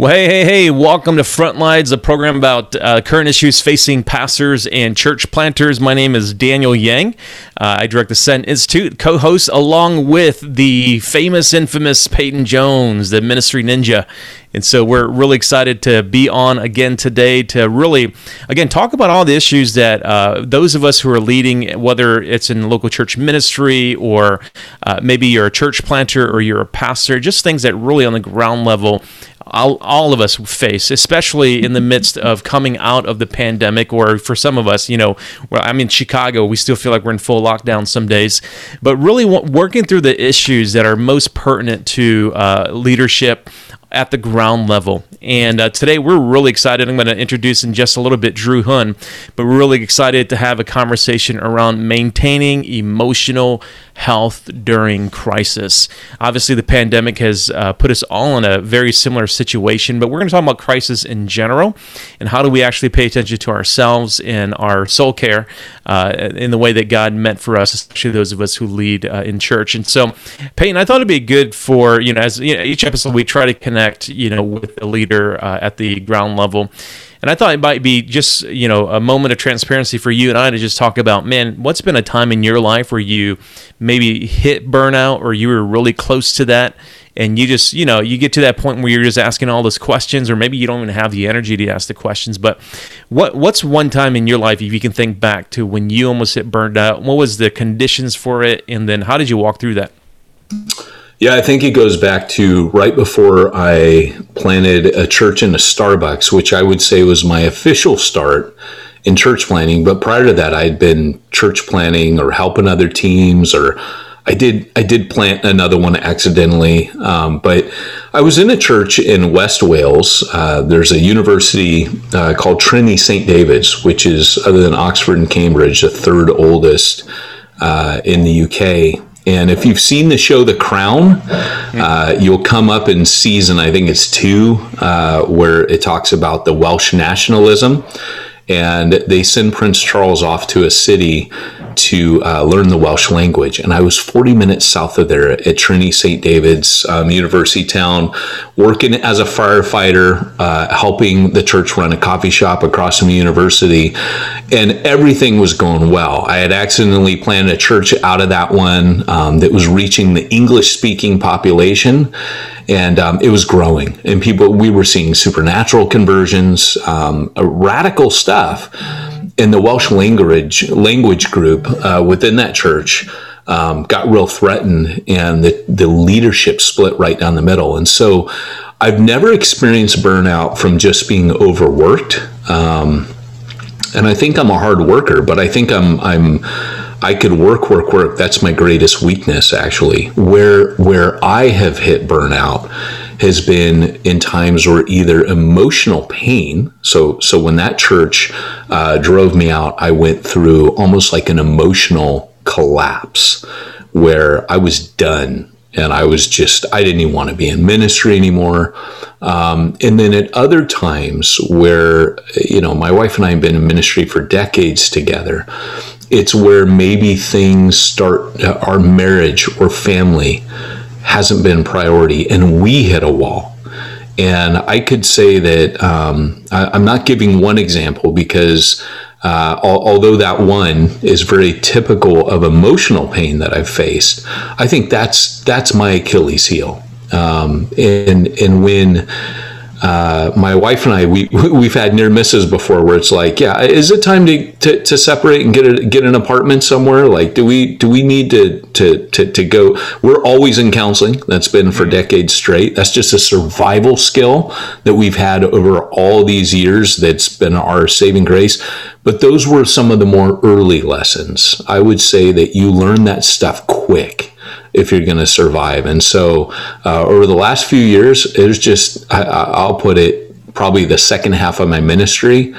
Well, hey, hey, hey, welcome to Frontlines, a program about uh, current issues facing pastors and church planters. My name is Daniel Yang. Uh, I direct the Send Institute, co host along with the famous, infamous Peyton Jones, the ministry ninja. And so we're really excited to be on again today to really, again, talk about all the issues that uh, those of us who are leading, whether it's in local church ministry or uh, maybe you're a church planter or you're a pastor, just things that really on the ground level all, all of us face, especially in the midst of coming out of the pandemic, or for some of us, you know, well, I'm in Chicago, we still feel like we're in full lockdown some days, but really working through the issues that are most pertinent to uh, leadership at the ground level. And uh, today we're really excited. I'm going to introduce in just a little bit Drew Hyun, but we're really excited to have a conversation around maintaining emotional health during crisis. Obviously, the pandemic has uh, put us all in a very similar situation, but we're going to talk about crisis in general and how do we actually pay attention to ourselves and our soul care uh, in the way that God meant for us, especially those of us who lead uh, in church. And so, Peyton, I thought it'd be good for you know, as you know, each episode we try to connect, you know, with a leader uh, at the ground level. And I thought it might be just, you know, a moment of transparency for you and I to just talk about, man, what's been a time in your life where you maybe hit burnout or you were really close to that and you just, you know, you get to that point where you're just asking all those questions or maybe you don't even have the energy to ask the questions. But what what's one time in your life if you can think back to when you almost hit burned out? What was the conditions for it and then how did you walk through that? Yeah, I think it goes back to right before I planted a church in a Starbucks, which I would say was my official start in church planting. But prior to that, I'd been church planting or helping other teams, or I did I did plant another one accidentally. Um, but I was in a church in West Wales. Uh, there's a university uh, called Trinity St David's, which is other than Oxford and Cambridge, the third oldest uh, in the UK. And if you've seen the show The Crown, uh, you'll come up in season, I think it's two, uh, where it talks about the Welsh nationalism. And they send Prince Charles off to a city to uh, learn the Welsh language. And I was 40 minutes south of there at Trinity St. David's um, University Town, working as a firefighter, uh, helping the church run a coffee shop across from the university. And everything was going well. I had accidentally planned a church out of that one um, that was reaching the English speaking population. And um, it was growing, and people, we were seeing supernatural conversions, um, radical stuff in the Welsh language language group uh, within that church um, got real threatened, and the the leadership split right down the middle. And so, I've never experienced burnout from just being overworked. Um, and I think I'm a hard worker, but I think I'm I'm I could work, work, work. That's my greatest weakness, actually. Where where I have hit burnout has been in times where either emotional pain. So, so when that church uh, drove me out, I went through almost like an emotional collapse where I was done and I was just, I didn't even want to be in ministry anymore. Um, and then at other times where, you know, my wife and I have been in ministry for decades together, it's where maybe things start, our marriage or family hasn't been priority, and we hit a wall. And I could say that um, I, am not giving one example because uh, al- although that one is very typical of emotional pain that I've faced, I think that's that's my Achilles heel. Um, and and when uh, my wife and I, we we've had near misses before where it's like, yeah, is it time to, to, to, separate and get a, get an apartment somewhere? Like, do we do we need to, to to to go? We're always in counseling. That's been for decades straight. That's just a survival skill that we've had over all these years. That's been our saving grace. But those were some of the more early lessons. I would say that you learn that stuff quick if you're going to survive. And so, uh, over the last few years, it was just, I, I'll put it, probably the second half of my ministry,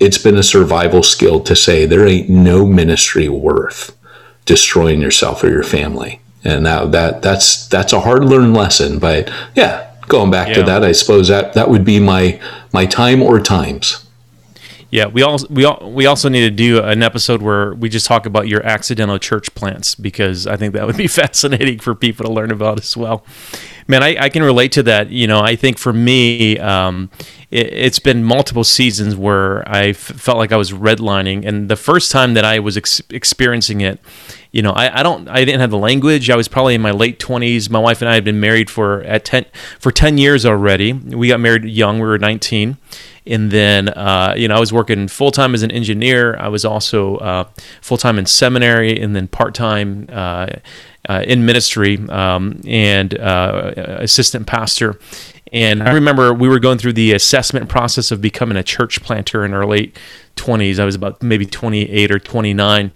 it's been a survival skill to say there ain't no ministry worth destroying yourself or your family. And that, that that's that's a hard learned lesson. But yeah, going back yeah. to that, I suppose that that would be my my time or times. Yeah, we also we all, we also need to do an episode where we just talk about your accidental church plants because I think that would be fascinating for people to learn about as well. Man, I, I can relate to that. You know, I think for me, um, it, has been multiple seasons where I f- felt like I was redlining, and the first time that I was ex- experiencing it, you know, I, I don't, I didn't have the language. I was probably in my late twenties. My wife and I had been married for at ten for ten years already. We got married young. We were nineteen, and then uh, you know I was working full time as an engineer. I was also uh, full time in seminary, and then part time. Uh, uh, in ministry um, and uh, assistant pastor. And I remember we were going through the assessment process of becoming a church planter in our late 20s. I was about maybe 28 or 29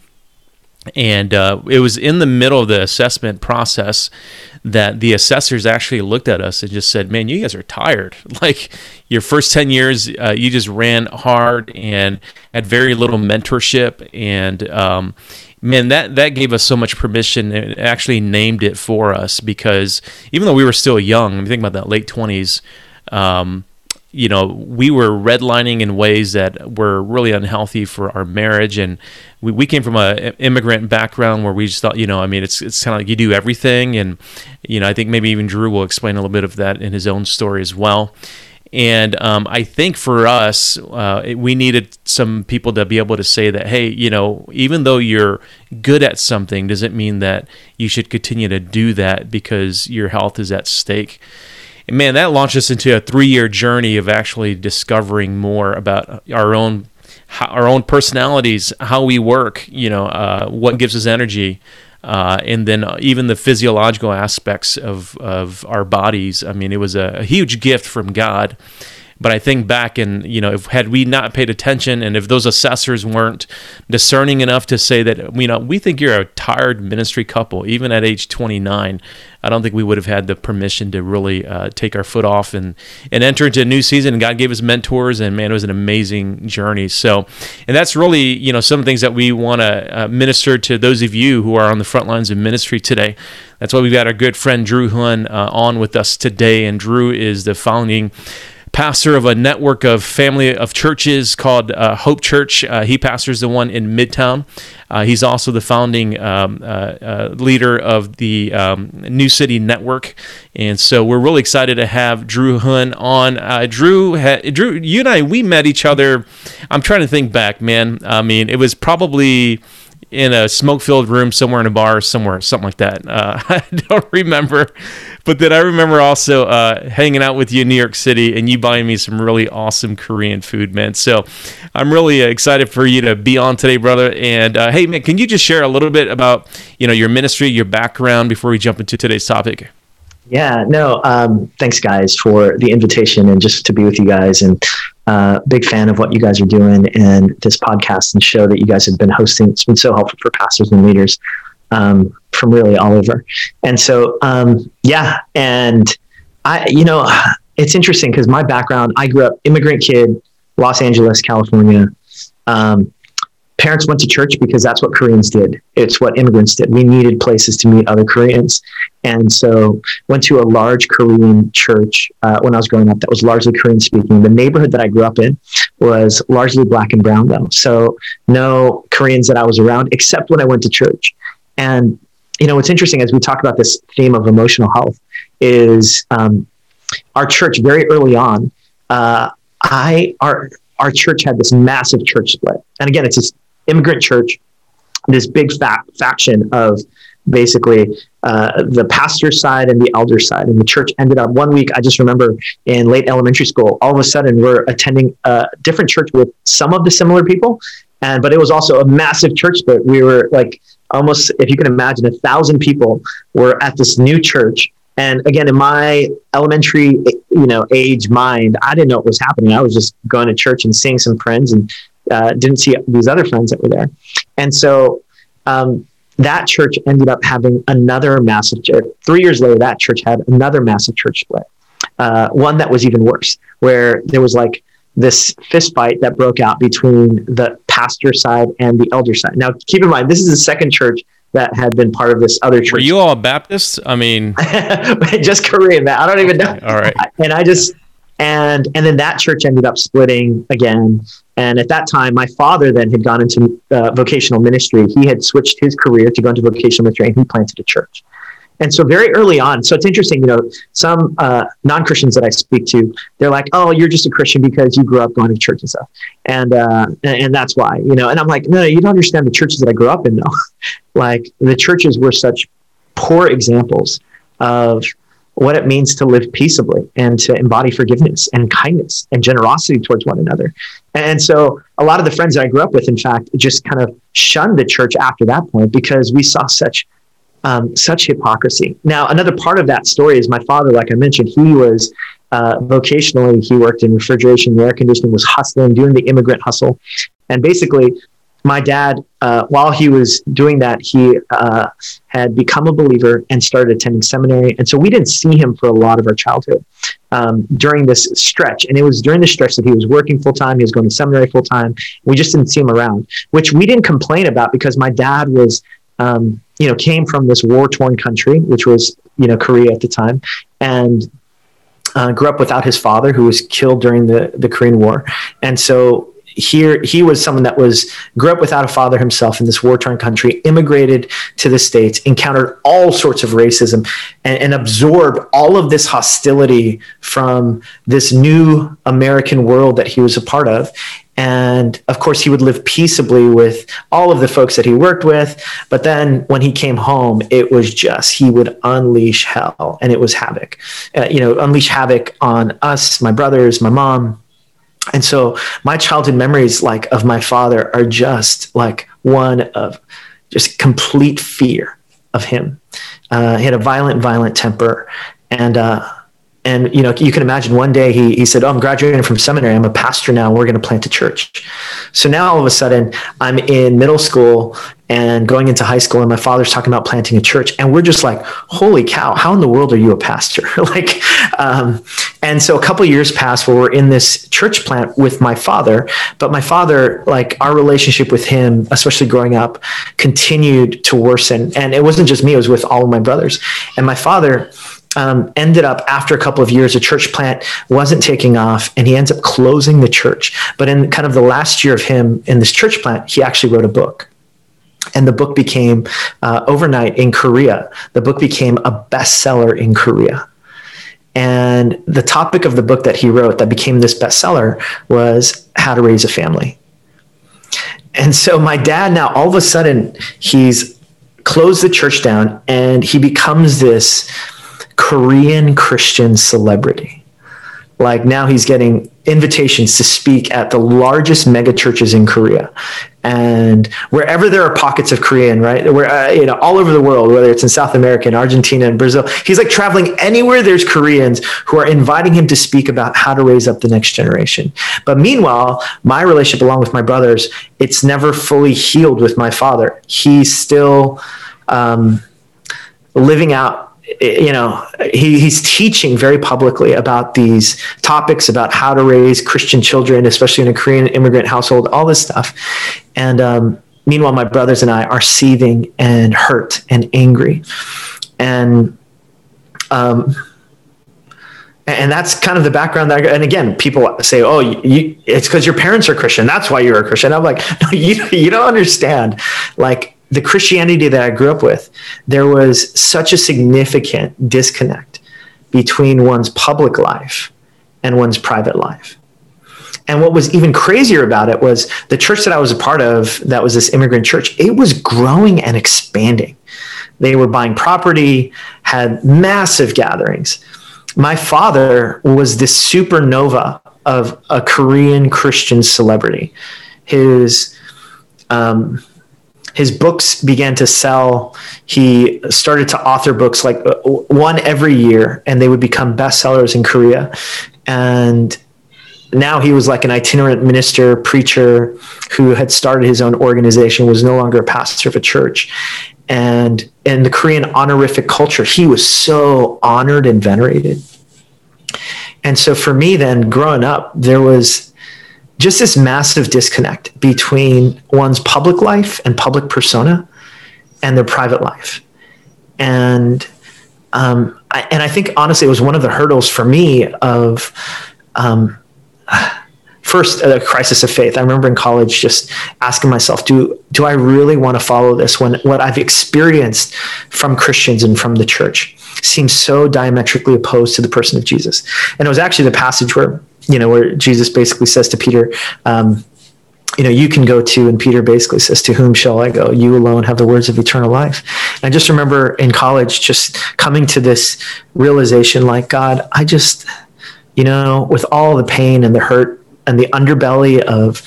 and uh, it was in the middle of the assessment process that the assessors actually looked at us and just said man you guys are tired like your first 10 years uh, you just ran hard and had very little mentorship and um, man, that that gave us so much permission. It actually named it for us because even though we were still young, I mean, think about that late twenties. Um, you know, we were redlining in ways that were really unhealthy for our marriage, and we, we came from a immigrant background where we just thought, you know, I mean, it's it's kind of like you do everything, and you know, I think maybe even Drew will explain a little bit of that in his own story as well. And um, I think for us, uh, we needed some people to be able to say that, hey, you know, even though you're good at something, doesn't mean that you should continue to do that because your health is at stake. And man, that launched us into a three year journey of actually discovering more about our own. Our own personalities, how we work, you know, uh, what gives us energy, uh, and then even the physiological aspects of, of our bodies. I mean, it was a, a huge gift from God. But I think back and, you know, if had we not paid attention and if those assessors weren't discerning enough to say that, you know, we think you're a tired ministry couple, even at age 29, I don't think we would have had the permission to really uh, take our foot off and, and enter into a new season. God gave us mentors, and man, it was an amazing journey. So, and that's really, you know, some things that we want to uh, minister to those of you who are on the front lines of ministry today. That's why we've got our good friend Drew Hyun uh, on with us today. And Drew is the founding pastor of a network of family of churches called uh, Hope Church. Uh, he pastors the one in Midtown. Uh, he's also the founding um, uh, uh, leader of the um, New City Network, and so we're really excited to have Drew Hyun on. Uh, Drew, ha- Drew, you and I, we met each other. I'm trying to think back, man. I mean, it was probably in a smoke-filled room somewhere in a bar or somewhere, something like that. Uh, I don't remember, but then I remember also uh, hanging out with you in New York City and you buying me some really awesome Korean food, man. So I'm really excited for you to be on today, brother. And uh, hey, man, can you just share a little bit about you know your ministry, your background before we jump into today's topic? Yeah, no, um, thanks guys for the invitation and just to be with you guys. And uh, big fan of what you guys are doing and this podcast and show that you guys have been hosting. It's been so helpful for pastors and leaders um, from really all over. And so, um, yeah, and I, you know, it's interesting because my background, I grew up immigrant kid, Los Angeles, California. Um, parents went to church because that's what Koreans did. It's what immigrants did. We needed places to meet other Koreans. And so went to a large Korean church uh, when I was growing up that was largely Korean speaking. The neighborhood that I grew up in was largely black and brown though. So no Koreans that I was around except when I went to church. And you know, what's interesting as we talk about this theme of emotional health is um, our church very early on, uh, I, our, our church had this massive church split. And again, it's this immigrant church, this big fat faction of basically uh, the pastor side and the elder side. And the church ended up one week, I just remember in late elementary school, all of a sudden we're attending a different church with some of the similar people. And, but it was also a massive church But We were like almost, if you can imagine, a thousand people were at this new church. And again, in my elementary, you know, age mind, I didn't know what was happening. I was just going to church and seeing some friends and uh, didn't see these other friends that were there. And so um, that church ended up having another massive church. Three years later, that church had another massive church split. Uh, one that was even worse, where there was like this fist fight that broke out between the pastor side and the elder side. Now, keep in mind, this is the second church that had been part of this other church. Were you all Baptists? I mean, just Korean. I don't even know. All right. And I just, and and then that church ended up splitting again. And at that time, my father then had gone into uh, vocational ministry. He had switched his career to go into vocational ministry, and he planted a church. And so very early on, so it's interesting, you know, some uh, non-Christians that I speak to, they're like, "Oh, you're just a Christian because you grew up going to church and stuff," and uh, and that's why, you know. And I'm like, no, you don't understand the churches that I grew up in, though. like the churches were such poor examples of what it means to live peaceably and to embody forgiveness and kindness and generosity towards one another. And so a lot of the friends that I grew up with, in fact, just kind of shunned the church after that point because we saw such um, such hypocrisy. Now, another part of that story is my father, like I mentioned, he was uh, vocationally, he worked in refrigeration, air conditioning, was hustling, doing the immigrant hustle. And basically, my dad, uh, while he was doing that, he uh, had become a believer and started attending seminary. And so we didn't see him for a lot of our childhood um, during this stretch. And it was during the stretch that he was working full time, he was going to seminary full time. We just didn't see him around, which we didn't complain about because my dad was, um, you know, came from this war torn country, which was, you know, Korea at the time. And uh, grew up without his father, who was killed during the, the Korean War. And so here he was someone that was grew up without a father himself in this war-torn country immigrated to the states encountered all sorts of racism and, and, absorbed all of this hostility from this new american world that he was a part of. And of course he would live peaceably with all of the folks that he worked with but then when he came home it was just he would unleash hell and it was havoc. Uh, you know unleash havoc on us my brothers my mom and so my childhood memories like of my father are just like one of just complete fear of him. Uh, he had a violent violent temper. And uh, and you know you can imagine one day he, he said oh i'm graduating from seminary. I'm a pastor now. We're going to plant a church. So now all of a sudden i'm in middle school and going into high school and my father's talking about planting a church. And we're just like holy cow how in the world are you a pastor? Like um, and so a couple years passed where we're in this church plant with my father but my father like our relationship with him especially growing up continued to worsen. And it wasn't just me it was with all of my brothers. And my father um, ended up after a couple of years, a church plant wasn't taking off, and he ends up closing the church. But in kind of the last year of him in this church plant, he actually wrote a book. And the book became uh, overnight in Korea. The book became a bestseller in Korea. And the topic of the book that he wrote that became this bestseller was how to raise a family. And so my dad now all of a sudden he's closed the church down and he becomes this Korean Christian celebrity. Like now he's getting invitations to speak at the largest mega churches in Korea. And wherever there are pockets of Korean, right? Where, uh, you know, all over the world, whether it's in South America and Argentina and Brazil, he's like traveling anywhere there's Koreans who are inviting him to speak about how to raise up the next generation. But meanwhile, my relationship along with my brothers, it's never fully healed with my father. He's still um, living out you know, he, he's teaching very publicly about these topics about how to raise Christian children, especially in a Korean immigrant household, all this stuff. And um, meanwhile, my brothers and I are seething and hurt and angry. And, um, and that's kind of the background that I, and again people say oh you, it's because your parents are christian that's why you're a christian i'm like no you, you don't understand like the Christianity that I grew up with, there was such a significant disconnect between one's public life and one's private life. And what was even crazier about it was the church that I was a part of, that was this immigrant church, it was growing and expanding. They were buying property, had massive gatherings. My father was this supernova of a Korean Christian celebrity. His um, his books began to sell. He started to author books like uh, one every year, and they would become bestsellers in Korea. And now he was like an itinerant minister, preacher who had started his own organization, was no longer a pastor of a church. And in the Korean honorific culture, he was so honored and venerated. And so for me, then growing up, there was just this massive disconnect between one's public life and public persona and their private life. And um, I, and I think honestly, it was one of the hurdles for me of um, first a crisis of faith. I remember in college just asking myself, do do I really want to follow this when what I've experienced from Christians and from the church seems so diametrically opposed to the person of Jesus? And it was actually the passage where you know where Jesus basically says to Peter. Um, you know, you can go to, and Peter basically says, To whom shall I go? You alone have the words of eternal life. And I just remember in college just coming to this realization like, God, I just, you know, with all the pain and the hurt and the underbelly of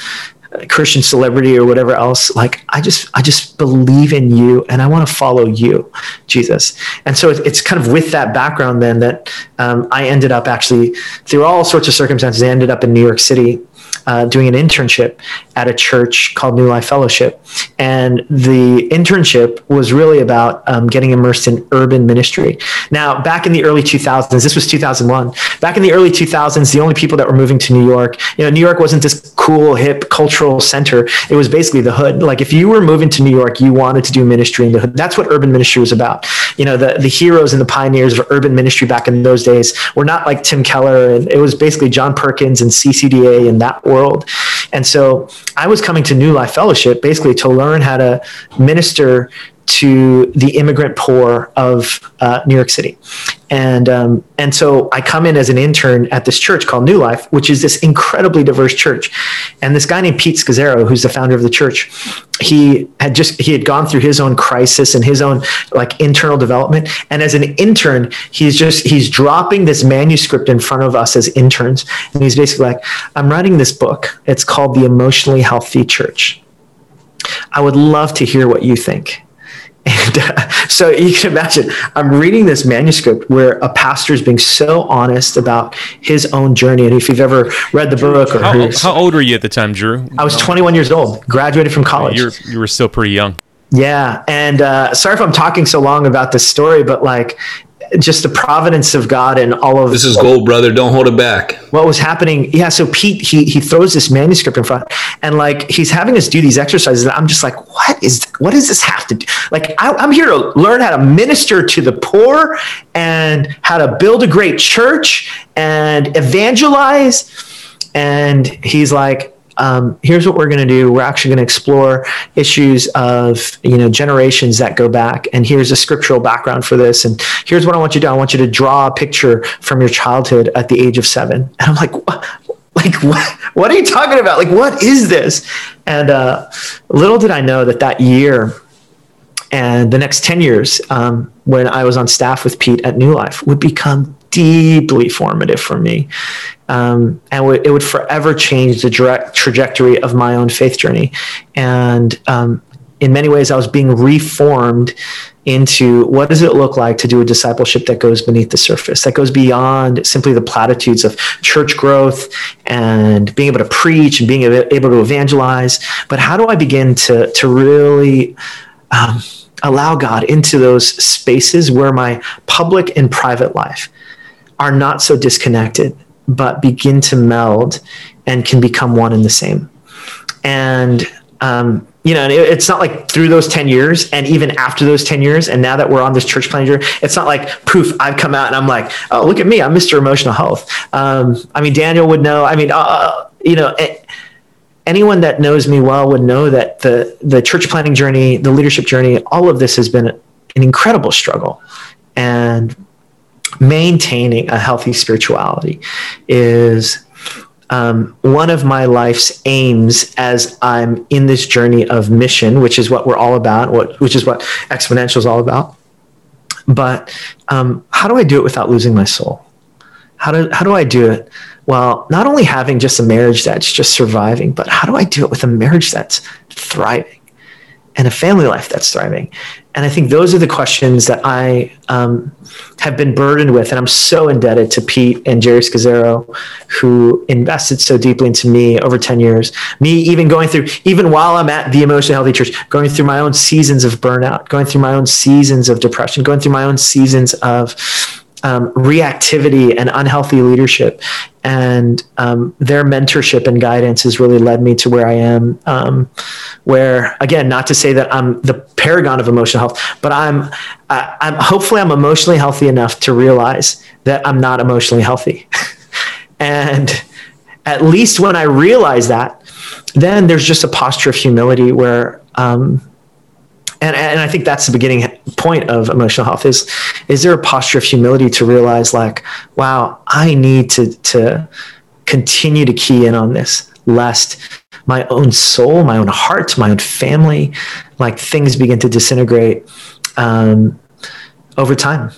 Christian celebrity or whatever else. Like I just, I just believe in you, and I want to follow you, Jesus. And so it's kind of with that background then that um, I ended up actually through all sorts of circumstances. I ended up in New York City uh, doing an internship at a church called New Life Fellowship. And the internship was really about um, getting immersed in urban ministry. Now, back in the early 2000s, this was 2001. Back in the early 2000s, the only people that were moving to New York, you know, New York wasn't this cool, hip cultural center. It was basically the hood. Like if you were moving to New York, you wanted to do ministry in the hood. That's what urban ministry was about. You know, the, the heroes and the pioneers of urban ministry back in those days were not like Tim Keller. And it was basically John Perkins and CCDA and that world. And so I was coming to New Life Fellowship basically to learn how to minister to the immigrant poor of uh, New York City. And, um, and so I come in as an intern at this church called New Life, which is this incredibly diverse church. And this guy named Pete Scazzero, who's the founder of the church, he had just, he had gone through his own crisis and his own like internal development. And as an intern, he's just, he's dropping this manuscript in front of us as interns. And he's basically like, I'm writing this book. It's called The Emotionally Healthy Church. I would love to hear what you think. And uh, so you can imagine, I'm reading this manuscript where a pastor is being so honest about his own journey. And if you've ever read the book or how, how old were you at the time, Drew? I was 21 years old, graduated from college. You're, you were still pretty young. Yeah. And uh, sorry if I'm talking so long about this story, but like just the providence of God and all of this is gold, brother. Don't hold it back. What was happening? Yeah. So Pete, he he throws this manuscript in front, and like he's having us do these exercises. I'm just like, what is what does this have to do? Like I, I'm here to learn how to minister to the poor and how to build a great church and evangelize. And he's like, um, here's what we're going to do. We're actually going to explore issues of you know generations that go back, and here's a scriptural background for this. And here's what I want you to do. I want you to draw a picture from your childhood at the age of seven. And I'm like, what? like what? What are you talking about? Like what is this? And uh, little did I know that that year and the next 10 years um, when i was on staff with pete at new life would become deeply formative for me um, and w- it would forever change the direct trajectory of my own faith journey. And um, in many ways, I was being reformed into what does it look like to do a discipleship that goes beneath the surface, that goes beyond simply the platitudes of church growth and being able to preach and being able to evangelize. But how do I begin to, to really um, allow God into those spaces where my public and private life are not so disconnected but begin to meld and can become one and the same. And um, you know, it's not like through those 10 years and even after those 10 years, and now that we're on this church planting journey, it's not like poof, I've come out and I'm like, oh, look at me, I'm Mr. Emotional Health. Um, I mean, Daniel would know. I mean, uh, uh you know, anyone that knows me well would know that the the church planting journey, the leadership journey, all of this has been an incredible struggle. And maintaining a healthy spirituality is um, one of my life's aims as I'm in this journey of mission, which is what we're all about, what, which is what Exponential is all about. But um, how do I do it without losing my soul? How do, how do I do it? Well, not only having just a marriage that's just surviving, but how do I do it with a marriage that's thriving and a family life that's thriving? And I think those are the questions that I um, have been burdened with. And I'm so indebted to Pete and Geri Scazzero, who invested so deeply into me over 10 years. Me even going through, even while I'm at the Emotionally Healthy Church, going through my own seasons of burnout, going through my own seasons of depression, going through my own seasons of um, reactivity and unhealthy leadership. And um, their mentorship and guidance has really led me to where I am. Um, where, again, not to say that I'm the paragon of emotional health, but I'm, I, I'm hopefully I'm emotionally healthy enough to realize that I'm not emotionally healthy. And at least when I realize that, then there's just a posture of humility where, um, and, and I think that's the beginning point of emotional health is, is there a posture of humility to realize like, wow, I need to, to continue to key in on this lest my own soul, my own heart, my own family, like things begin to disintegrate um, over time.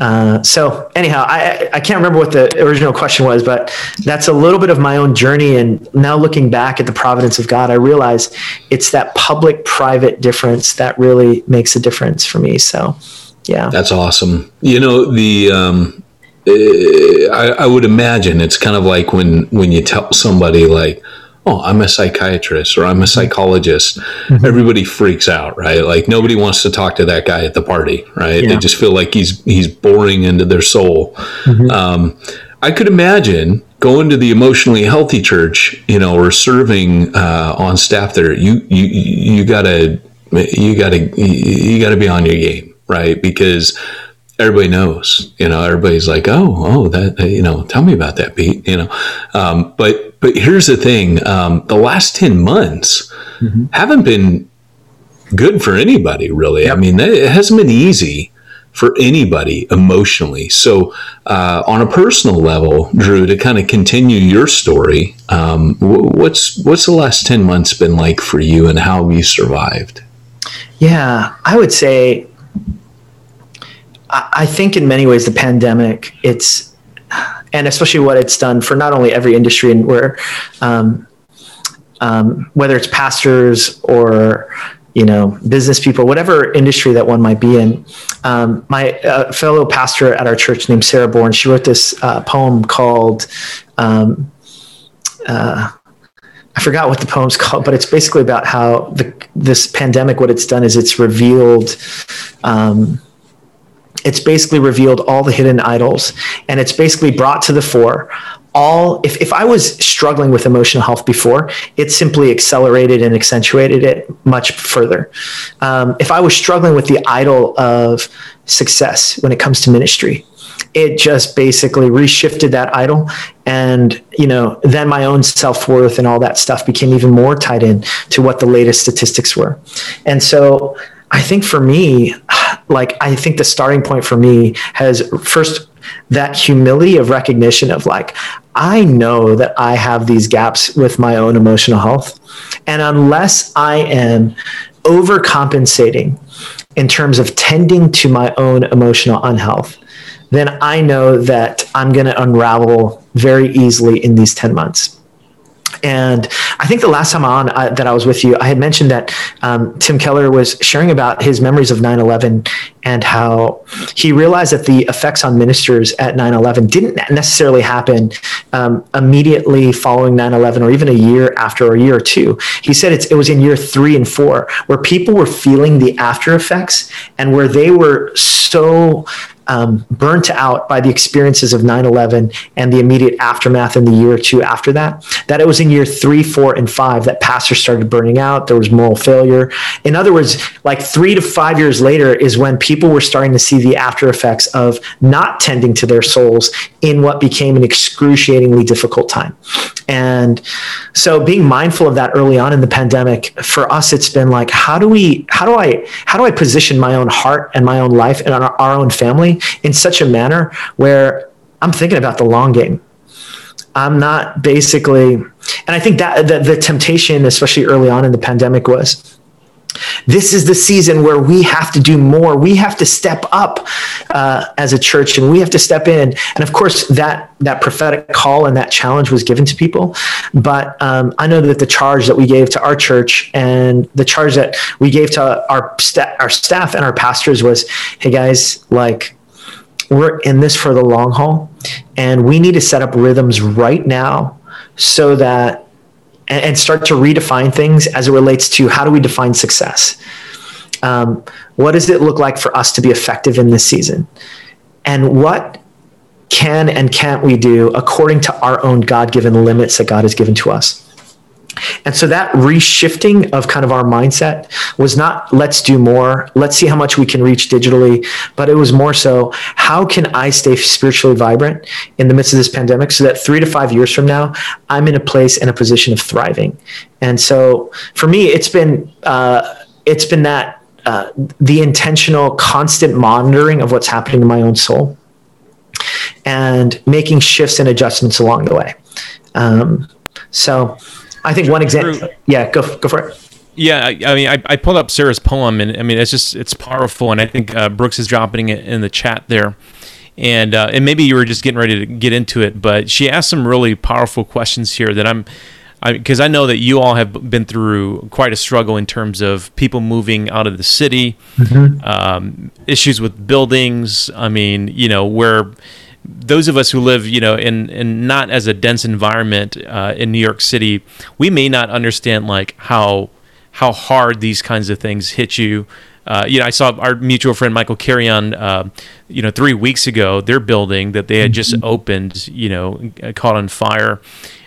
Uh, so anyhow, I, I can't remember what the original question was, but that's a little bit of my own journey. And now looking back at the providence of God, I realize it's that public private difference that really makes a difference for me. So yeah, that's awesome. You know, the, um, I, I would imagine it's kind of like when, when you tell somebody like, oh, I'm a psychiatrist or I'm a psychologist, mm-hmm. everybody freaks out, right? Like nobody wants to talk to that guy at the party, right? Yeah. They just feel like he's he's boring into their soul. Mm-hmm. Um, I could imagine going to the emotionally healthy church, you know, or serving uh, on staff there. You you you gotta you gotta you gotta be on your game, right? Because everybody knows, you know, everybody's like, oh, oh, that, you know, tell me about that, beat. you know. Um, but, but here's the thing um, the last 10 months mm-hmm. haven't been good for anybody, really. Yep. I mean, it hasn't been easy for anybody emotionally. So, uh, on a personal level, Drew, to kind of continue your story, um, what's what's the last ten months been like for you, and how have you survived? Yeah, I would say I think in many ways the pandemic, it's and especially what it's done for not only every industry and where um, um, whether it's pastors or you know business people whatever industry that one might be in um, my uh, fellow pastor at our church named sarah bourne she wrote this uh, poem called um, uh, I forgot what the poem's called, but it's basically about how the, this pandemic, what it's done is it's revealed um, it's basically revealed all the hidden idols and it's basically brought to the fore. All if, if i was struggling with emotional health before it simply accelerated and accentuated it much further. Um, if i was struggling with the idol of success when it comes to ministry it just basically reshifted that idol and you know then my own self-worth and all that stuff became even more tied in to what the latest statistics were. And so I think for me, like, I think the starting point for me has first that humility of recognition of like, I know that I have these gaps with my own emotional health. And unless I am overcompensating in terms of tending to my own emotional unhealth, then I know that I'm going to unravel very easily in these 10 months. And I think the last time on uh, that I was with you, I had mentioned that um, Tim Keller was sharing about his memories of 9 11 and how he realized that the effects on ministers at 9 11 didn't necessarily happen um, immediately following 9 11 or even a year after or a year or two. He said it was in year three and four where people were feeling the after effects and where they were so um, burnt out by the experiences of 9 11 and the immediate aftermath in the year or two after that, that it was in year three, four, and five that pastors started burning out. There was moral failure. In other words, like three to five years later is when people were starting to see the after effects of not tending to their souls in what became an excruciatingly difficult time. And so being mindful of that early on in the pandemic, for us, it's been like, how do we, how do I, how do I position my own heart and my own life and our, our own family in such a manner where I'm thinking about the long game. I'm not basically, and I think that the, the temptation, especially early on in the pandemic, was this is the season where we have to do more. We have to step up uh, as a church, and we have to step in. And of course, that that prophetic call and that challenge was given to people. But um, I know that the charge that we gave to our church and the charge that we gave to our sta- our staff and our pastors was, "Hey guys, like." we're in this for the long haul and we need to set up rhythms right now so that and, start to redefine things as it relates to how do we define success. Um, what does it look like for us to be effective in this season? And what can and can't we do according to our own god-given limits that god has given to us And so that reshifting of kind of our mindset was not let's do more, let's see how much we can reach digitally, but it was more so how can I stay spiritually vibrant in the midst of this pandemic so that three to five years from now, I'm in a place in a position of thriving. And so for me, it's been, uh, it's been that uh, the intentional, constant monitoring of what's happening in my own soul and making shifts and adjustments along the way. Um, so, I think one example. Yeah, go go for it. Yeah, I, I mean, I, I, pulled up Sarah's poem, and I mean, it's just it's powerful, and I think uh, Brooks is dropping it in the chat there, and uh, and maybe you were just getting ready to get into it, but she asked some really powerful questions here that I'm. Because I, I, know that you all have been through quite a struggle in terms of people moving out of the city, mm-hmm. um, issues with buildings. I mean, you know, where those of us who live, you know, in, in not as a dense environment uh, in New York City, we may not understand like how how hard these kinds of things hit you. Uh, you know, I saw our mutual friend Michael Carrion, uh, you know, three weeks ago, their building that they had just mm-hmm. opened, you know, caught on fire.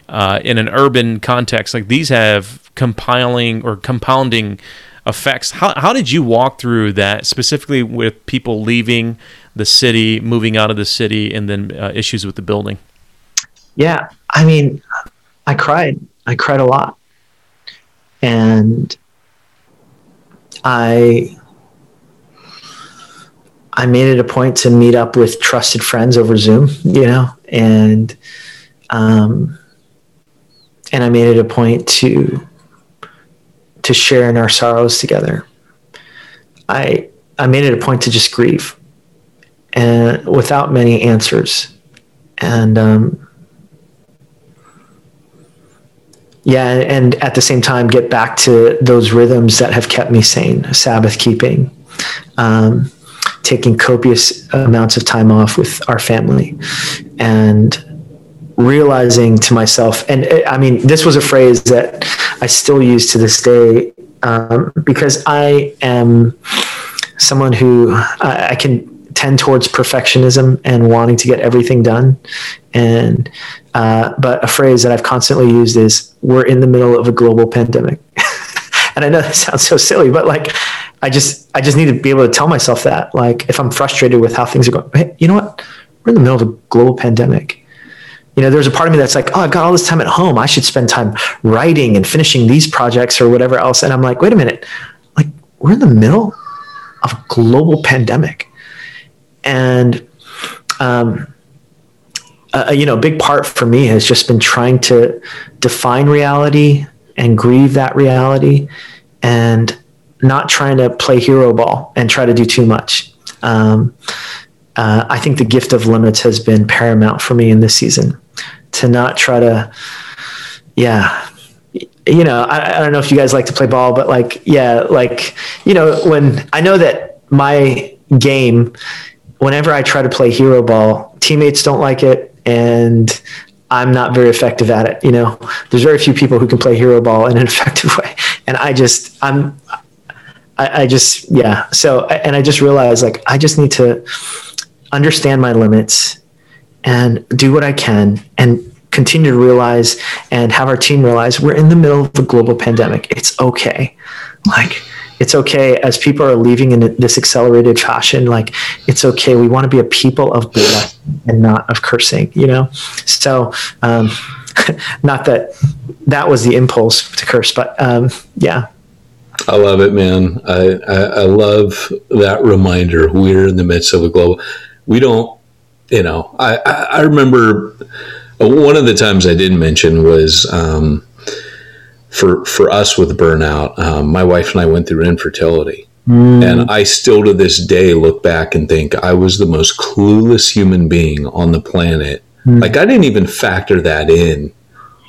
Uh, in an urban context, like these have compiling or compounding effects. How, how did you walk through that specifically with people leaving the city, moving out of the city, and then uh, issues with the building? Yeah, I mean, I cried. I cried a lot, and I I made it a point to meet up with trusted friends over Zoom, you know, and um, and I made it a point to to share in our sorrows together. I I made it a point to just grieve and without many answers. And um, yeah, and at the same time, get back to those rhythms that have kept me sane Sabbath keeping, um, taking copious amounts of time off with our family, and realizing to myself, and I mean, this was a phrase that I still use to this day um, because I am someone who I, I can tend towards perfectionism and wanting to get everything done. And uh, but a phrase that I've constantly used is "We're in the middle of a global pandemic." and I know that sounds so silly, but like I just I just need to be able to tell myself that. Like if I'm frustrated with how things are going, hey, you know what? We're in the middle of a global pandemic. You know, there's a part of me that's like, oh, I've got all this time at home. I should spend time writing and finishing these projects or whatever else. And I'm like, wait a minute, like we're in the middle of a global pandemic and um, uh, you know, a big part for me has just been trying to define reality and grieve that reality, and not trying to play hero ball and try to do too much. Um, uh, I think the gift of limits has been paramount for me in this season. To not try to, yeah, you know, I, I, don't know if you guys like to play ball, but like, yeah, like, you know, when I know that my game whenever I try to play hero ball, teammates don't like it, and I'm not very effective at it. You know, there's very few people who can play hero ball in an effective way, and I just I'm I, I just yeah. So and I just realized like I just need to understand my limits and do what I can and continue to realize and have our team realize we're in the middle of a global pandemic. It's okay. Like it's okay as people are leaving in this accelerated fashion like it's okay we want to be a people of blessing and not of cursing you know so um, not that that was the impulse to curse but um, yeah I love it, man. I, I, I love that reminder. We're in the midst of a global. We don't, you know. I, I remember one of the times I didn't mention was um, for for us with burnout, um, my wife and I went through infertility. Mm. And I still to this day look back and think I was the most clueless human being on the planet. Mm. Like I didn't even factor that in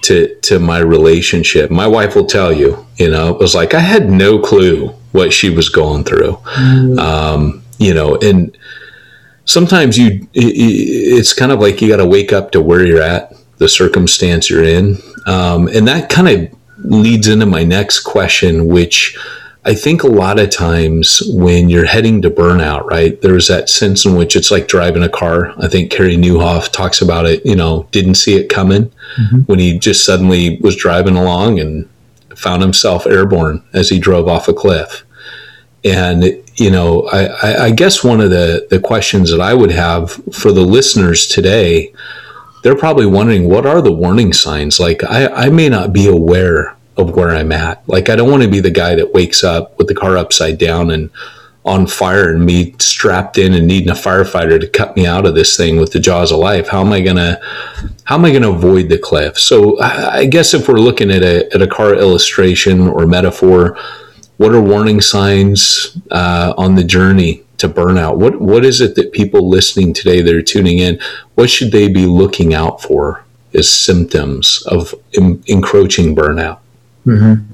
to to my relationship. My wife will tell you, you know, it was like I had no clue what she was going through. Mm. Um, you know, and sometimes you it's kind of like you got to wake up to where you're at, the circumstance you're in. Um, and that kind of leads into my next question, which I think a lot of times when you're heading to burnout, right, there's that sense in which it's like driving a car. I think Carey Nieuwhof talks about it, you know, didn't see it coming mm-hmm. when he just suddenly was driving along and found himself airborne as he drove off a cliff. And, you know, I, I guess one of the, the questions that I would have for the listeners today, they're probably wondering what are the warning signs? Like, I, I may not be aware of where I'm at. Like, I don't want to be the guy that wakes up with the car upside down and on fire and me strapped in and needing a firefighter to cut me out of this thing with the jaws of life. How am I gonna how am I gonna avoid the cliff? So I guess if we're looking at a at a car illustration or metaphor, what are warning signs uh, on the journey to burnout? What what is it that people listening today that are tuning in? What should they be looking out for as symptoms of encroaching burnout? Mm-hmm.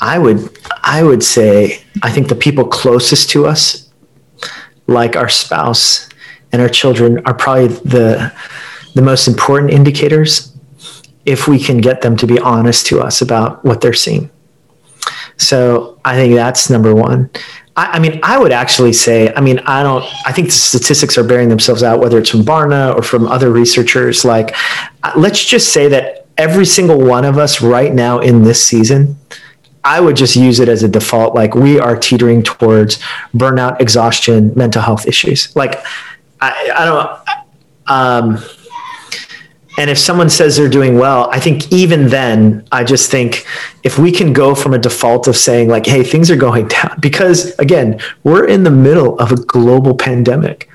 I would I would say I think the people closest to us, like our spouse and our children, are probably the the most important indicators if we can get them to be honest to us about what they're seeing. So I think that's number one. I, I, mean, I would actually say, I mean, I don't, I think the statistics are bearing themselves out, whether it's from Barna or from other researchers. Like, uh, let's just say that every single one of us right now in this season I would just use it as a default. Like we are teetering towards burnout, exhaustion, mental health issues. Like I, I don't. Um, and if someone says they're doing well, I think even then, I just think if we can go from a default of saying like, "Hey, things are going down," because again, we're in the middle of a global pandemic.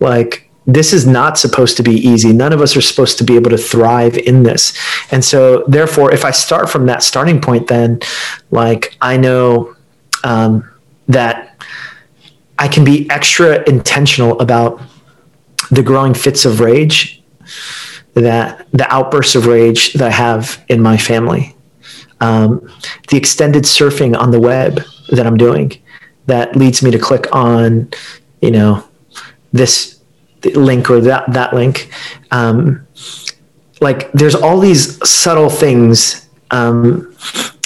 Like this is not supposed to be easy. None of us are supposed to be able to thrive in this. And so, therefore, if I start from that starting point, then like I know um, that I can be extra intentional about the growing fits of rage, that the outbursts of rage that I have in my family, um, the extended surfing on the web that I'm doing that leads me to click on, you know, this link or that that link. Um, like there's all these subtle things um,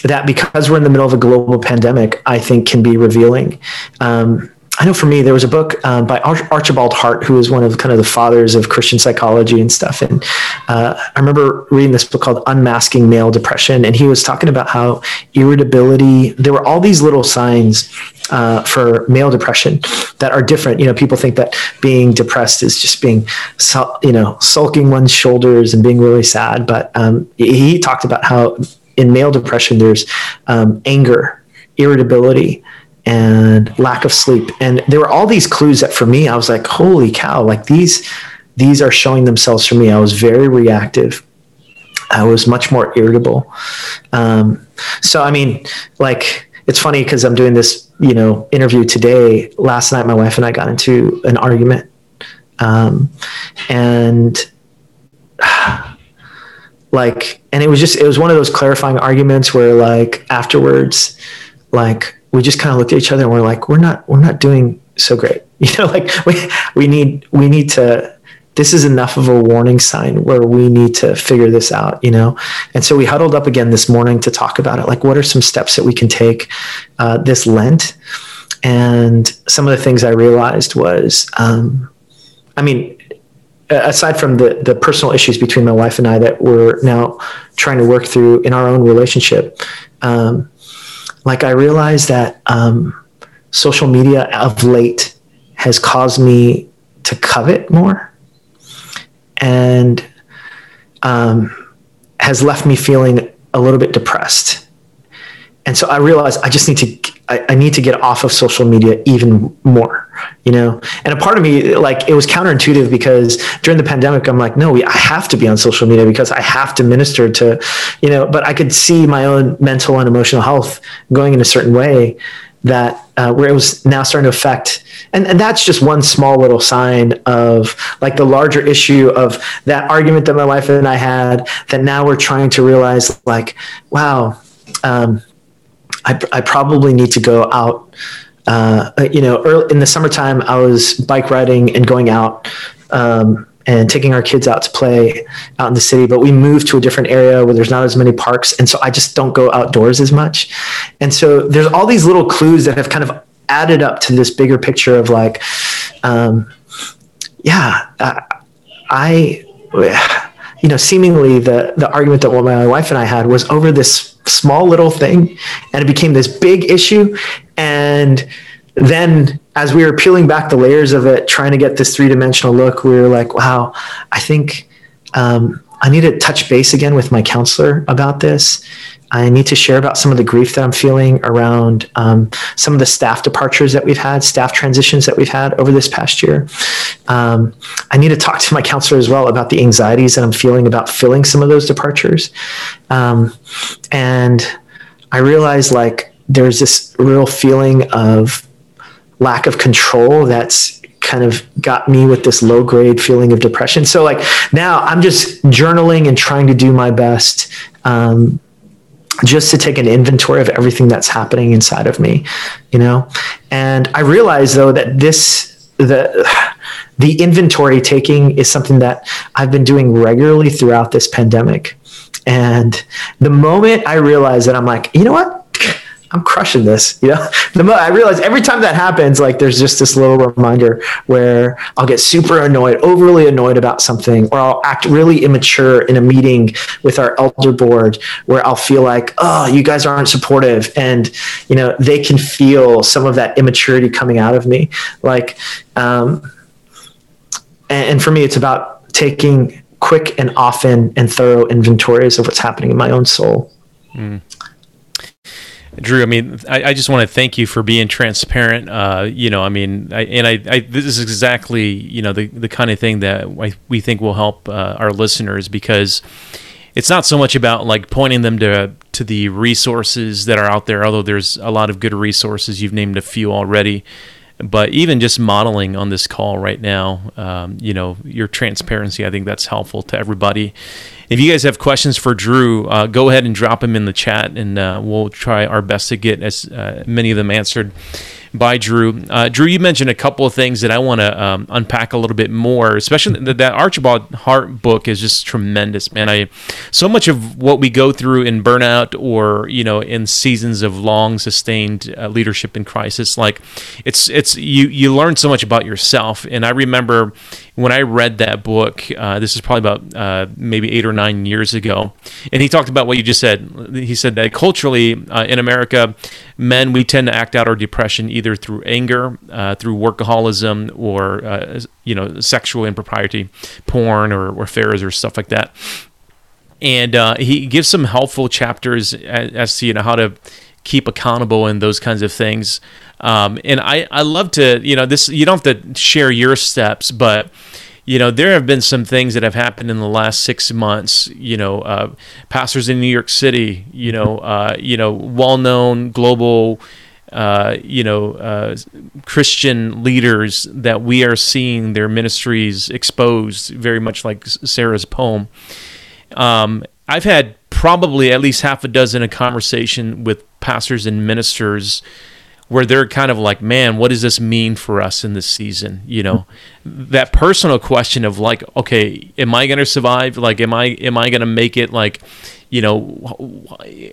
that because we're in the middle of a global pandemic, I think can be revealing. Um, I know for me, there was a book uh, by Archibald Hart, who is one of kind of the fathers of Christian psychology and stuff. And uh, I remember reading this book called Unmasking Male Depression, and he was talking about how irritability. There were all these little signs uh, for male depression that are different. You know, people think that being depressed is just being, you know, sulking one's shoulders and being really sad. But um, he talked about how in male depression there's um, anger, irritability and lack of sleep. And there were all these clues that for me, I was like, holy cow, like these, these are showing themselves for me. I was very reactive. I was much more irritable. Um, so, I mean, like, it's funny because I'm doing this, you know, interview today. Last night, my wife and I got into an argument. Um, and like, and it was just, it was one of those clarifying arguments where like afterwards, like we just kind of looked at each other and we're like, we're not, we're not doing so great. You know, like we, we need, we need to, this is enough of a warning sign where we need to figure this out, you know? And so we huddled up again this morning to talk about it. Like, what are some steps that we can take uh, this Lent? And some of the things I realized was, um, I mean, aside from the, the personal issues between my wife and I that we're now trying to work through in our own relationship, um, like I realized that um, social media of late has caused me to covet more and um, has left me feeling a little bit depressed. And so I realized I just need to I, I, need to get off of social media even more, you know? And a part of me, like, it was counterintuitive because during the pandemic, I'm like, no, we, I have to be on social media because I have to minister to, you know, but I could see my own mental and emotional health going in a certain way that uh, where it was now starting to affect and, and that's just one small little sign of like the larger issue of that argument that my wife and i had that now we're trying to realize like wow um, I, I probably need to go out uh, you know early, in the summertime i was bike riding and going out um, and taking our kids out to play out in the city. But we moved to a different area where there's not as many parks, and so I just don't go outdoors as much. And so there's all these little clues that have kind of added up to this bigger picture of like, um, yeah, uh, I, you know, seemingly the the argument that my wife and I had was over this small little thing, and it became this big issue, and then as we were peeling back the layers of it, trying to get this three dimensional look, we were like, wow, I think um, I need to touch base again with my counselor about this. I need to share about some of the grief that I'm feeling around um, some of the staff departures that we've had, staff transitions that we've had over this past year. Um, I need to talk to my counselor as well about the anxieties that I'm feeling about filling some of those departures. Um, and I realize like there's this real feeling of lack of control that's kind of got me with this low grade feeling of depression. So like now I'm just journaling and trying to do my best um, just to take an inventory of everything that's happening inside of me, you know. And I realize though that this the the inventory taking is something that I've been doing regularly throughout this pandemic. And the moment I realize that I'm like, you know what? I'm crushing this. You know, the mo- I realize every time that happens, like there's just this little reminder where I'll get super annoyed, overly annoyed about something, or I'll act really immature in a meeting with our elder board where I'll feel like, oh, you guys aren't supportive. And, you know, they can feel some of that immaturity coming out of me. Like, um, and, and for me, it's about taking quick and often and thorough inventories of what's happening in my own soul. Mm. Drew, I mean, I, I, just want to thank you for being transparent. Uh, you know, I mean, I, and I, I, this is exactly you know the the kind of thing that we think will help uh, our listeners because it's not so much about like pointing them to to the resources that are out there, although there's a lot of good resources. You've named a few already, but even just modeling on this call right now, um, you know, your transparency, I think that's helpful to everybody. If you guys have questions for Drew, uh, go ahead and drop them in the chat, and uh, we'll try our best to get as uh, many of them answered by Drew. Uh, Drew, you mentioned a couple of things that I want to um, unpack a little bit more, especially that, that Archibald Hart book is just tremendous, man. I so much of what we go through in burnout or you know in seasons of long sustained uh, leadership in crisis, like it's it's you you learn so much about yourself. And I remember when I read that book, uh, this is probably about uh, maybe eight or nine years ago, and he talked about what you just said. He said that culturally uh, in America, men we tend to act out our depression either through anger, uh, through workaholism, or uh, you know sexual impropriety, porn or, or affairs or stuff like that. And uh, he gives some helpful chapters as, as to you know how to keep accountable and those kinds of things. Um, and I, I love to, you know, this, you don't have to share your steps, but, you know, there have been some things that have happened in the last six months, you know, uh, pastors in New York City, you know, uh, you know, well-known global, uh, you know, uh, Christian leaders that we are seeing their ministries exposed, very much like Sarah's poem. Um, I've had probably at least half a dozen a conversation with pastors and ministers where they're kind of like, man, what does this mean for us in this season? You know, that personal question of like, okay, am I going to survive? Like, am I am I going to make it? Like, you know,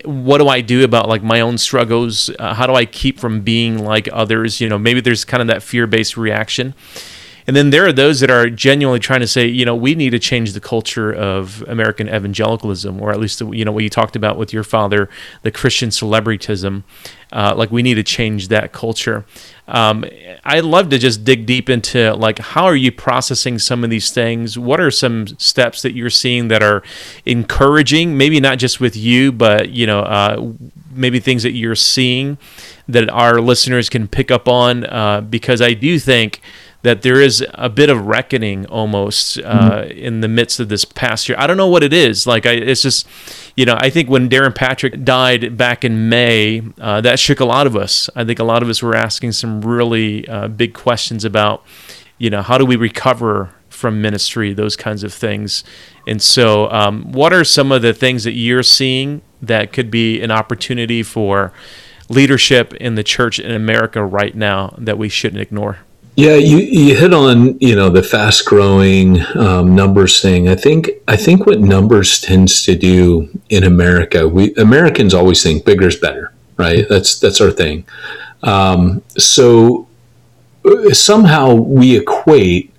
what do I do about like my own struggles? Uh, how do I keep from being like others? You know, maybe there's kind of that fear based reaction. And then there are those that are genuinely trying to say, you know, we need to change the culture of American evangelicalism, or at least, you know, what you talked about with your father, the Christian celebritism. Uh, like we need to change that culture. Um, I'd love to just dig deep into like how are you processing some of these things? What are some steps that you're seeing that are encouraging? Maybe not just with you, but you know, uh, maybe things that you're seeing that our listeners can pick up on. Uh, because I do think that there is a bit of reckoning almost uh, mm-hmm. in the midst of this past year. I don't know what it is. Like, I, it's just, you know, I think when Darrin Patrick died back in May, uh, that shook a lot of us. I think a lot of us were asking some really uh, big questions about, you know, how do we recover from ministry, those kinds of things. And so, um, what are some of the things that you're seeing that could be an opportunity for leadership in the church in America right now that we shouldn't ignore? Yeah, you, you hit on you know the fast growing um, numbers thing. I think I think what numbers tends to do in America, we Americans always think bigger is better, right? That's that's our thing. Um, so uh, somehow we equate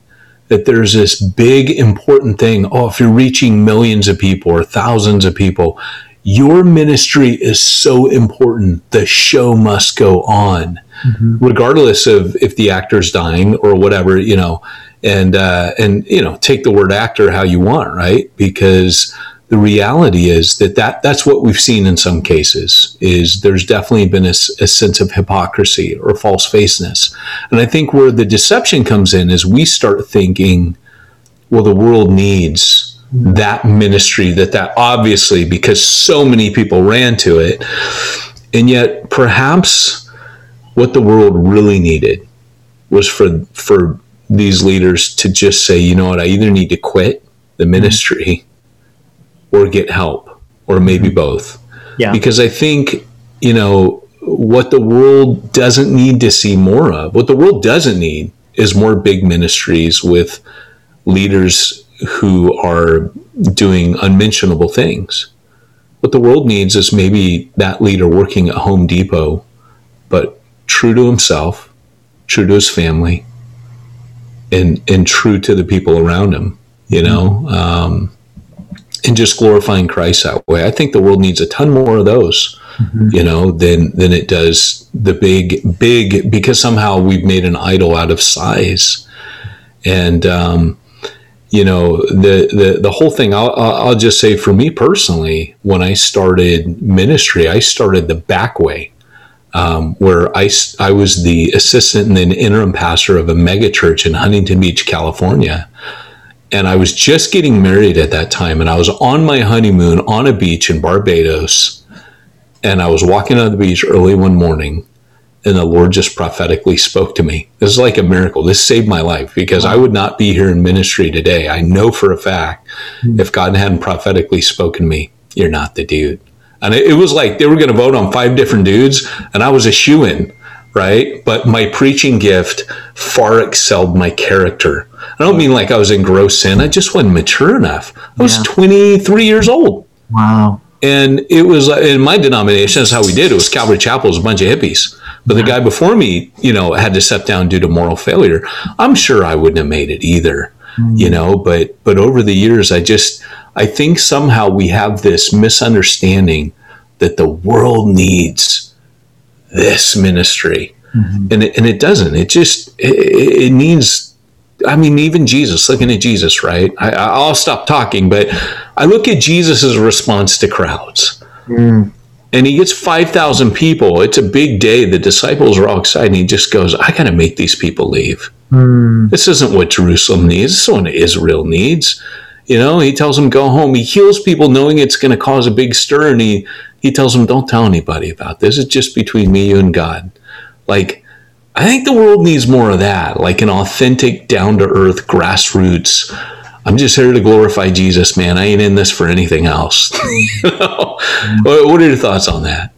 that there's this big important thing. Oh, if you're reaching millions of people or thousands of people, your ministry is so important. The show must go on, mm-hmm. regardless of if the actor's dying or whatever, you know. And uh, and you know, take the word actor how you want, right? Because the reality is that, that that's what we've seen in some cases is there's definitely been a, a sense of hypocrisy or false faceness and i think where the deception comes in is we start thinking well the world needs that ministry that that obviously because so many people ran to it and yet perhaps what the world really needed was for for these leaders to just say you know what i either need to quit the ministry or get help or maybe mm-hmm. both. Yeah. Because I think, you know, what the world doesn't need to see more of, what the world doesn't need is more big ministries with leaders who are doing unmentionable things. What the world needs is maybe that leader working at Home Depot, but true to himself, true to his family, and and true to the people around him. You know, um, and just glorifying Christ that way. I think the world needs a ton more of those, mm-hmm. you know, than than it does the big big because somehow we've made an idol out of size, and um, you know the the the whole thing. I'll I'll just say for me personally, when I started ministry, I started the back way. Um, where I, I was the assistant and then interim pastor of a megachurch in Huntington Beach, California and I was just getting married at that time, and I was on my honeymoon on a beach in Barbados, and I was walking on the beach early one morning, and the Lord just prophetically spoke to me. This is like a miracle. This saved my life because I would not be here in ministry today. I know for a fact mm-hmm. if God hadn't prophetically spoken to me, you're not the dude. And it, was like they were going to vote on five different dudes, and I was a shoe in, right? But my preaching gift far excelled my character I don't mean like I was in gross sin. I just wasn't mature enough. I was yeah. 23 years old. Wow. And it was in my denomination, that's how we did. It was Calvary Chapel, it was a bunch of hippies. But the guy before me, you know, had to step down due to moral failure. I'm sure I wouldn't have made it either, mm. you know, but but over the years I just I think somehow we have this misunderstanding that the world needs this ministry. Mm-hmm. And it, and it doesn't. It just it, it needs I mean, even Jesus, looking at Jesus, right? I, will stop talking, but I look at Jesus' response to crowds. Mm. And he gets 5,000 people. It's a big day. The disciples are all excited. And he just goes, I got to make these people leave. Mm. This isn't what Jerusalem needs. This is what Israel needs. You know, he tells them, go home. He heals people knowing it's going to cause a big stir. And he, he tells them, don't tell anybody about this. It's just between me, you, and God. Like, I think the world needs more of that, like an authentic, down to earth, grassroots. I'm just here to glorify Jesus, man. I ain't in this for anything else. What are your thoughts on that?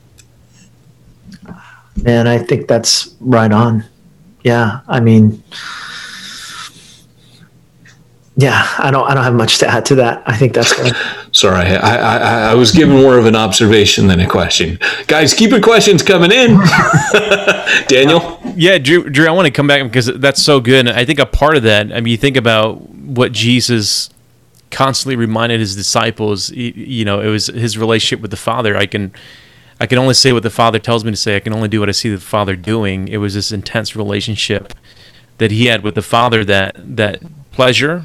Man, I think that's right on. Yeah, I mean, yeah, I don't. I don't have much to add to that. I think that's good. Sorry, I, I, I was giving more of an observation than a question. Guys, keep your questions coming in. Daniel. Yeah, Drew. Drew, I want to come back because that's so good. And I think a part of that. I mean, you think about what Jesus constantly reminded his disciples. You know, it was his relationship with the Father. I can. I can only say what the Father tells me to say. I can only do what I see the Father doing. It was this intense relationship that he had with the Father that that pleasure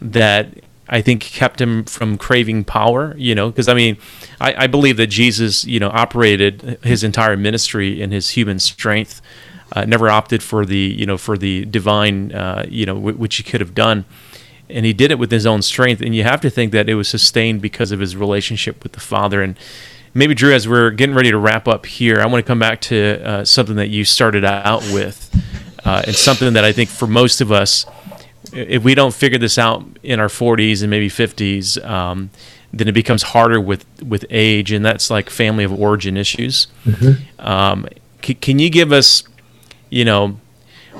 that I think kept him from craving power, you know, because I mean, I, I, believe that Jesus, you know, operated his entire ministry in his human strength, uh, never opted for the, you know, for the divine, uh, you know, w- which he could have done. And he did it with his own strength. And you have to think that it was sustained because of his relationship with the Father. And maybe, Drew, as we're getting ready to wrap up here, I want to come back to uh, something that you started out with uh, and something that I think for most of us, if we don't figure this out in our 40s and maybe 50s, um, then it becomes harder with with age, and that's like family of origin issues. Mm-hmm. Um, c- can you give us, you know,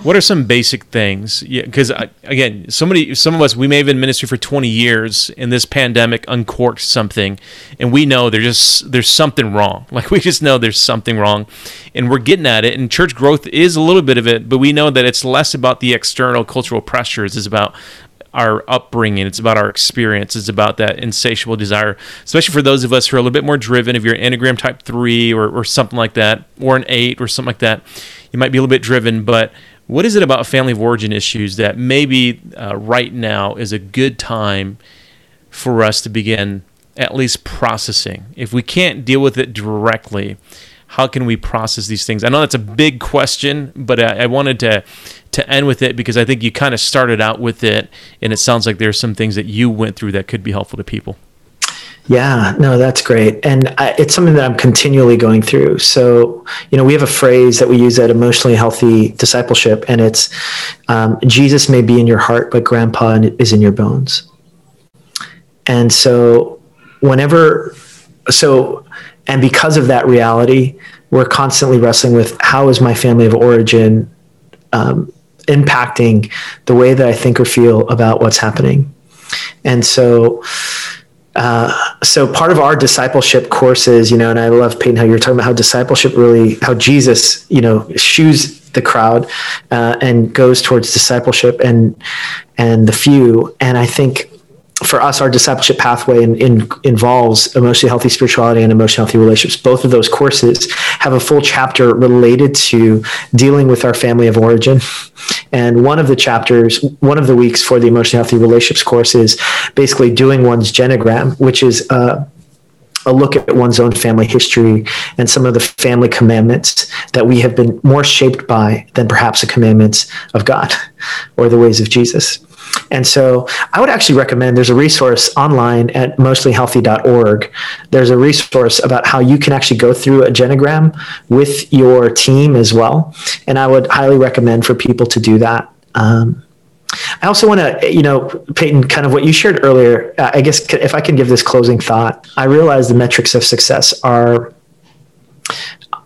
what are some basic things? Yeah, because again, somebody, some of us, we may have been in ministry for 20 years, and this pandemic uncorked something, and we know there's just there's something wrong. Like we just know there's something wrong, and we're getting at it. And church growth is a little bit of it, but we know that it's less about the external cultural pressures. It's about our upbringing. It's about our experience. It's about that insatiable desire, especially for those of us who are a little bit more driven. If you're an Enneagram Type Three or, or something like that, or an Eight or something like that, you might be a little bit driven, but what is it about family of origin issues that maybe uh, right now is a good time for us to begin at least processing? If we can't deal with it directly, how can we process these things? I know that's a big question, but I, I wanted to to end with it because I think you kind of started out with it, and it sounds like there are some things that you went through that could be helpful to people. Yeah, no, that's great. And I, it's something that I'm continually going through. So, you know, we have a phrase that we use at Emotionally Healthy Discipleship, and it's um, Jesus may be in your heart, but grandpa is in your bones. And so, whenever, so, and because of that reality, we're constantly wrestling with how is my family of origin um, impacting the way that I think or feel about what's happening. And so, uh, so part of our discipleship courses, you know, and I love Peyton how you're talking about how discipleship really, how Jesus, you know, shoos the crowd uh, and goes towards discipleship and and the few. And I think for us, our discipleship pathway in, in, involves emotionally healthy spirituality and emotionally healthy relationships. Both of those courses have a full chapter related to dealing with our family of origin. And one of the chapters, one of the weeks for the emotionally healthy relationships course is basically doing one's genogram, which is uh, a look at one's own family history and some of the family commandments that we have been more shaped by than perhaps the commandments of God or the ways of Jesus. And so I would actually recommend there's a resource online at emotionallyhealthy.org. There's a resource about how you can actually go through a genogram with your team as well. And I would highly recommend for people to do that. Um, I also want to, you know, Peyton, kind of what you shared earlier. Uh, I guess if I can give this closing thought, I realize the metrics of success are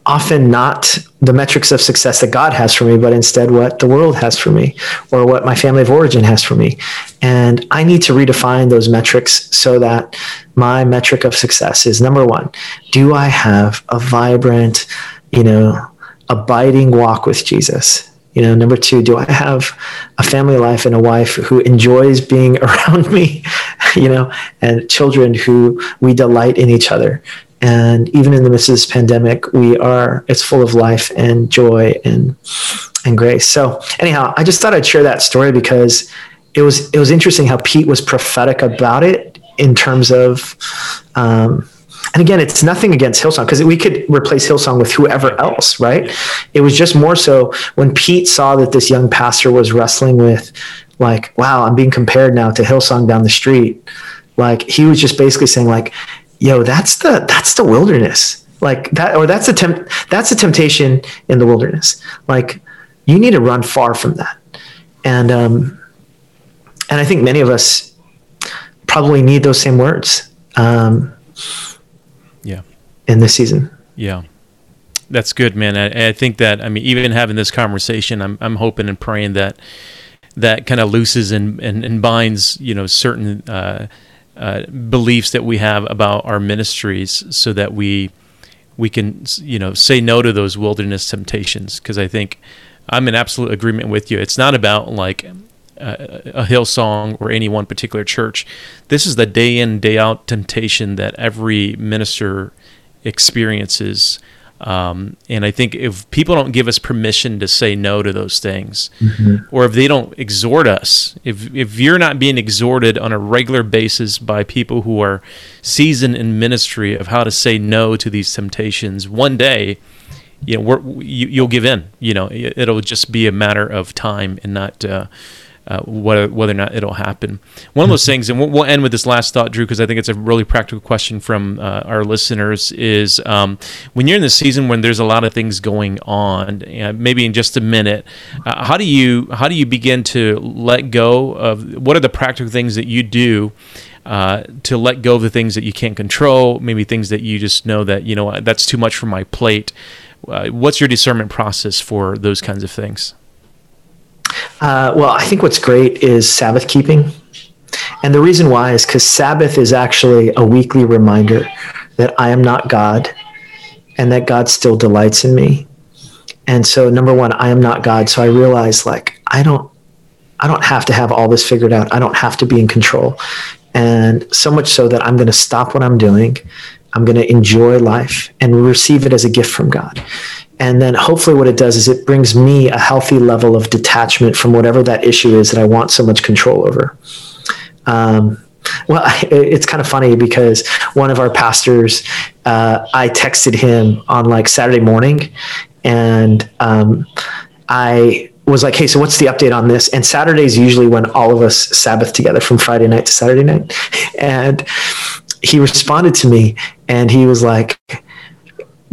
often not the metrics of success that God has for me, but instead what the world has for me or what my family of origin has for me. And I need to redefine those metrics so that my metric of success is number one, do I have a vibrant, you know, abiding walk with Jesus? You know, number two, do I have a family life and a wife who enjoys being around me, you know, and children who we delight in each other? And even in the midst of this pandemic we are it's full of life and joy and and grace. So anyhow i just thought i'd share that story because it was it was interesting how pete was prophetic about it in terms of um, and again it's nothing against hillsong because we could replace hillsong with whoever else right? It was just more so when pete saw that this young pastor was wrestling with like wow i'm being compared now to hillsong down the street. Like he was just basically saying like yo, that's the that's the wilderness. Like that, or that's a temp, that's a temptation in the wilderness. Like you need to run far from that. And um, and I think many of us probably need those same words. Um, yeah. In this season. Yeah. That's good, man. I, I think that I mean, even having this conversation, I'm I'm hoping and praying that that kind of looses and, and, and binds, you know, certain uh, uh, beliefs that we have about our ministries so that we we can you know say no to those wilderness temptations because I think I'm in absolute agreement with you. It's not about like a, a Hillsong or any one particular church. This is the day in day out temptation that every minister experiences um, and I think if people don't give us permission to say no to those things, mm-hmm. or if they don't exhort us, if if you're not being exhorted on a regular basis by people who are seasoned in ministry of how to say no to these temptations, one day, you know, you, will give in. You know, it'll just be a matter of time and not. Uh, uh, whether, whether or not it'll happen. One of those things, and we'll, we'll end with this last thought, Drew, because I think it's a really practical question from uh, our listeners, is um, when you're in the season when there's a lot of things going on, uh, maybe in just a minute, uh, how do you how do you begin to let go of what are the practical things that you do? Uh, to let go of the things that you can't control, maybe things that you just know that you know that's too much for my plate. Uh, what's your discernment process for those kinds of things? Uh, well, I think what's great is Sabbath keeping. And the reason why is because Sabbath is actually a weekly reminder that I am not God and that God still delights in me. And so, number one, I am not God. So I realize like, I don't, I don't have to have all this figured out. I don't have to be in control. And so much so that I'm going to stop what I'm doing. I'm going to enjoy life and receive it as a gift from God. And then hopefully, what it does is it brings me a healthy level of detachment from whatever that issue is that I want so much control over. Um, well, it's kind of funny because one of our pastors, uh, I texted him on like Saturday morning, and um, I was like, "Hey, so what's the update on this?" And Saturday is usually when all of us Sabbath together from Friday night to Saturday night, and he responded to me, and he was like,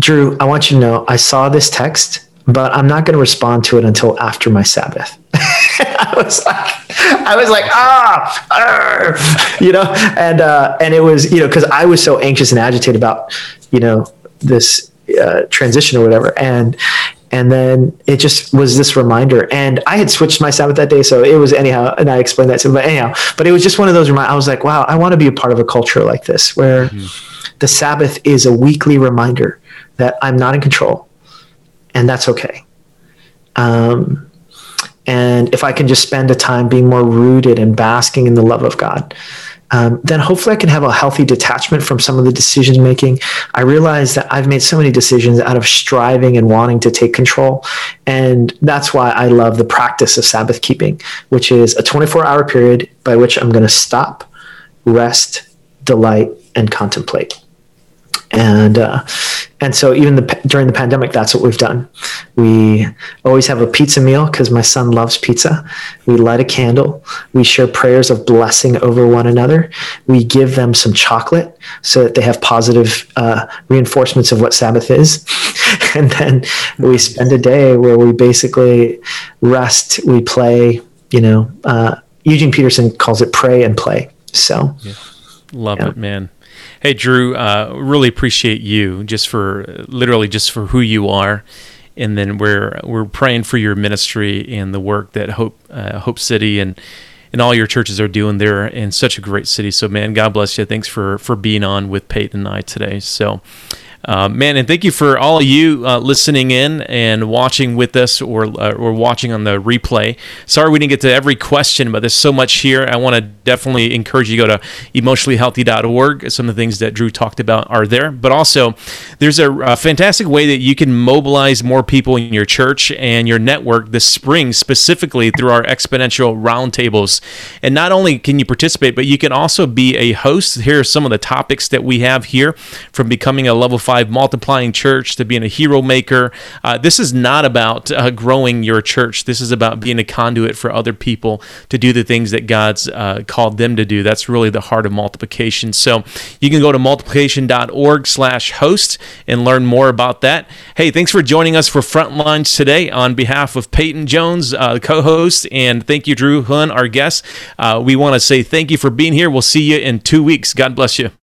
"Drew, I want you to know I saw this text, but I'm not going to respond to it until after my Sabbath." I was like, I was like, ah, you know, and uh, and it was, you know, because I was so anxious and agitated about, you know, this uh, transition or whatever, and and then it just was this reminder. And I had switched my Sabbath that day, so it was anyhow. And I explained that to him, but anyhow, but it was just one of those. reminders. I was like, wow, I want to be a part of a culture like this where mm-hmm. the Sabbath is a weekly reminder that I'm not in control, and that's okay. Um, and if I can just spend a time being more rooted and basking in the love of God, um, then hopefully I can have a healthy detachment from some of the decision making. I realize that I've made so many decisions out of striving and wanting to take control. And that's why I love the practice of Sabbath keeping, which is a 24 hour period by which I'm going to stop, rest, delight, and contemplate and uh, and so even the, during the pandemic, that's what we've done. We always have a pizza meal because my son loves pizza. We light a candle. We share prayers of blessing over one another. We give them some chocolate so that they have positive uh, reinforcements of what Sabbath is, and then we spend a day where we basically rest. We play. You know, uh, Eugene Peterson calls it pray and play. So, yeah. love yeah. it, man. Hey, Drew, uh, really appreciate you just for literally just for who you are. And then we're we're praying for your ministry and the work that Hope uh, Hope City and and all your churches are doing there in such a great city. So, man, God bless you. Thanks for for being on with Peyton and I today. So, uh, man, and thank you for all of you uh, listening in and watching with us or uh, or watching on the replay. Sorry we didn't get to every question, but there's so much here. I want to definitely encourage you to go to emotionallyhealthy.org. Some of the things that Drew talked about are there, but also there's a, a fantastic way that you can mobilize more people in your church and your network this spring, specifically through our exponential roundtables. And not only can you participate, but you can also be a host. Here are some of the topics that we have here from becoming a level five five multiplying church to being a hero maker. Uh, this is not about uh, growing your church. This is about being a conduit for other people to do the things that God's uh, called them to do. That's really the heart of multiplication. So you can go to multiplication.org slash host and learn more about that. Hey, thanks for joining us for Frontlines today on behalf of Peyton Jones, uh, co-host, and thank you, Drew Hyun, our guest. Uh, we want to say thank you for being here. We'll see you in two weeks. God bless you.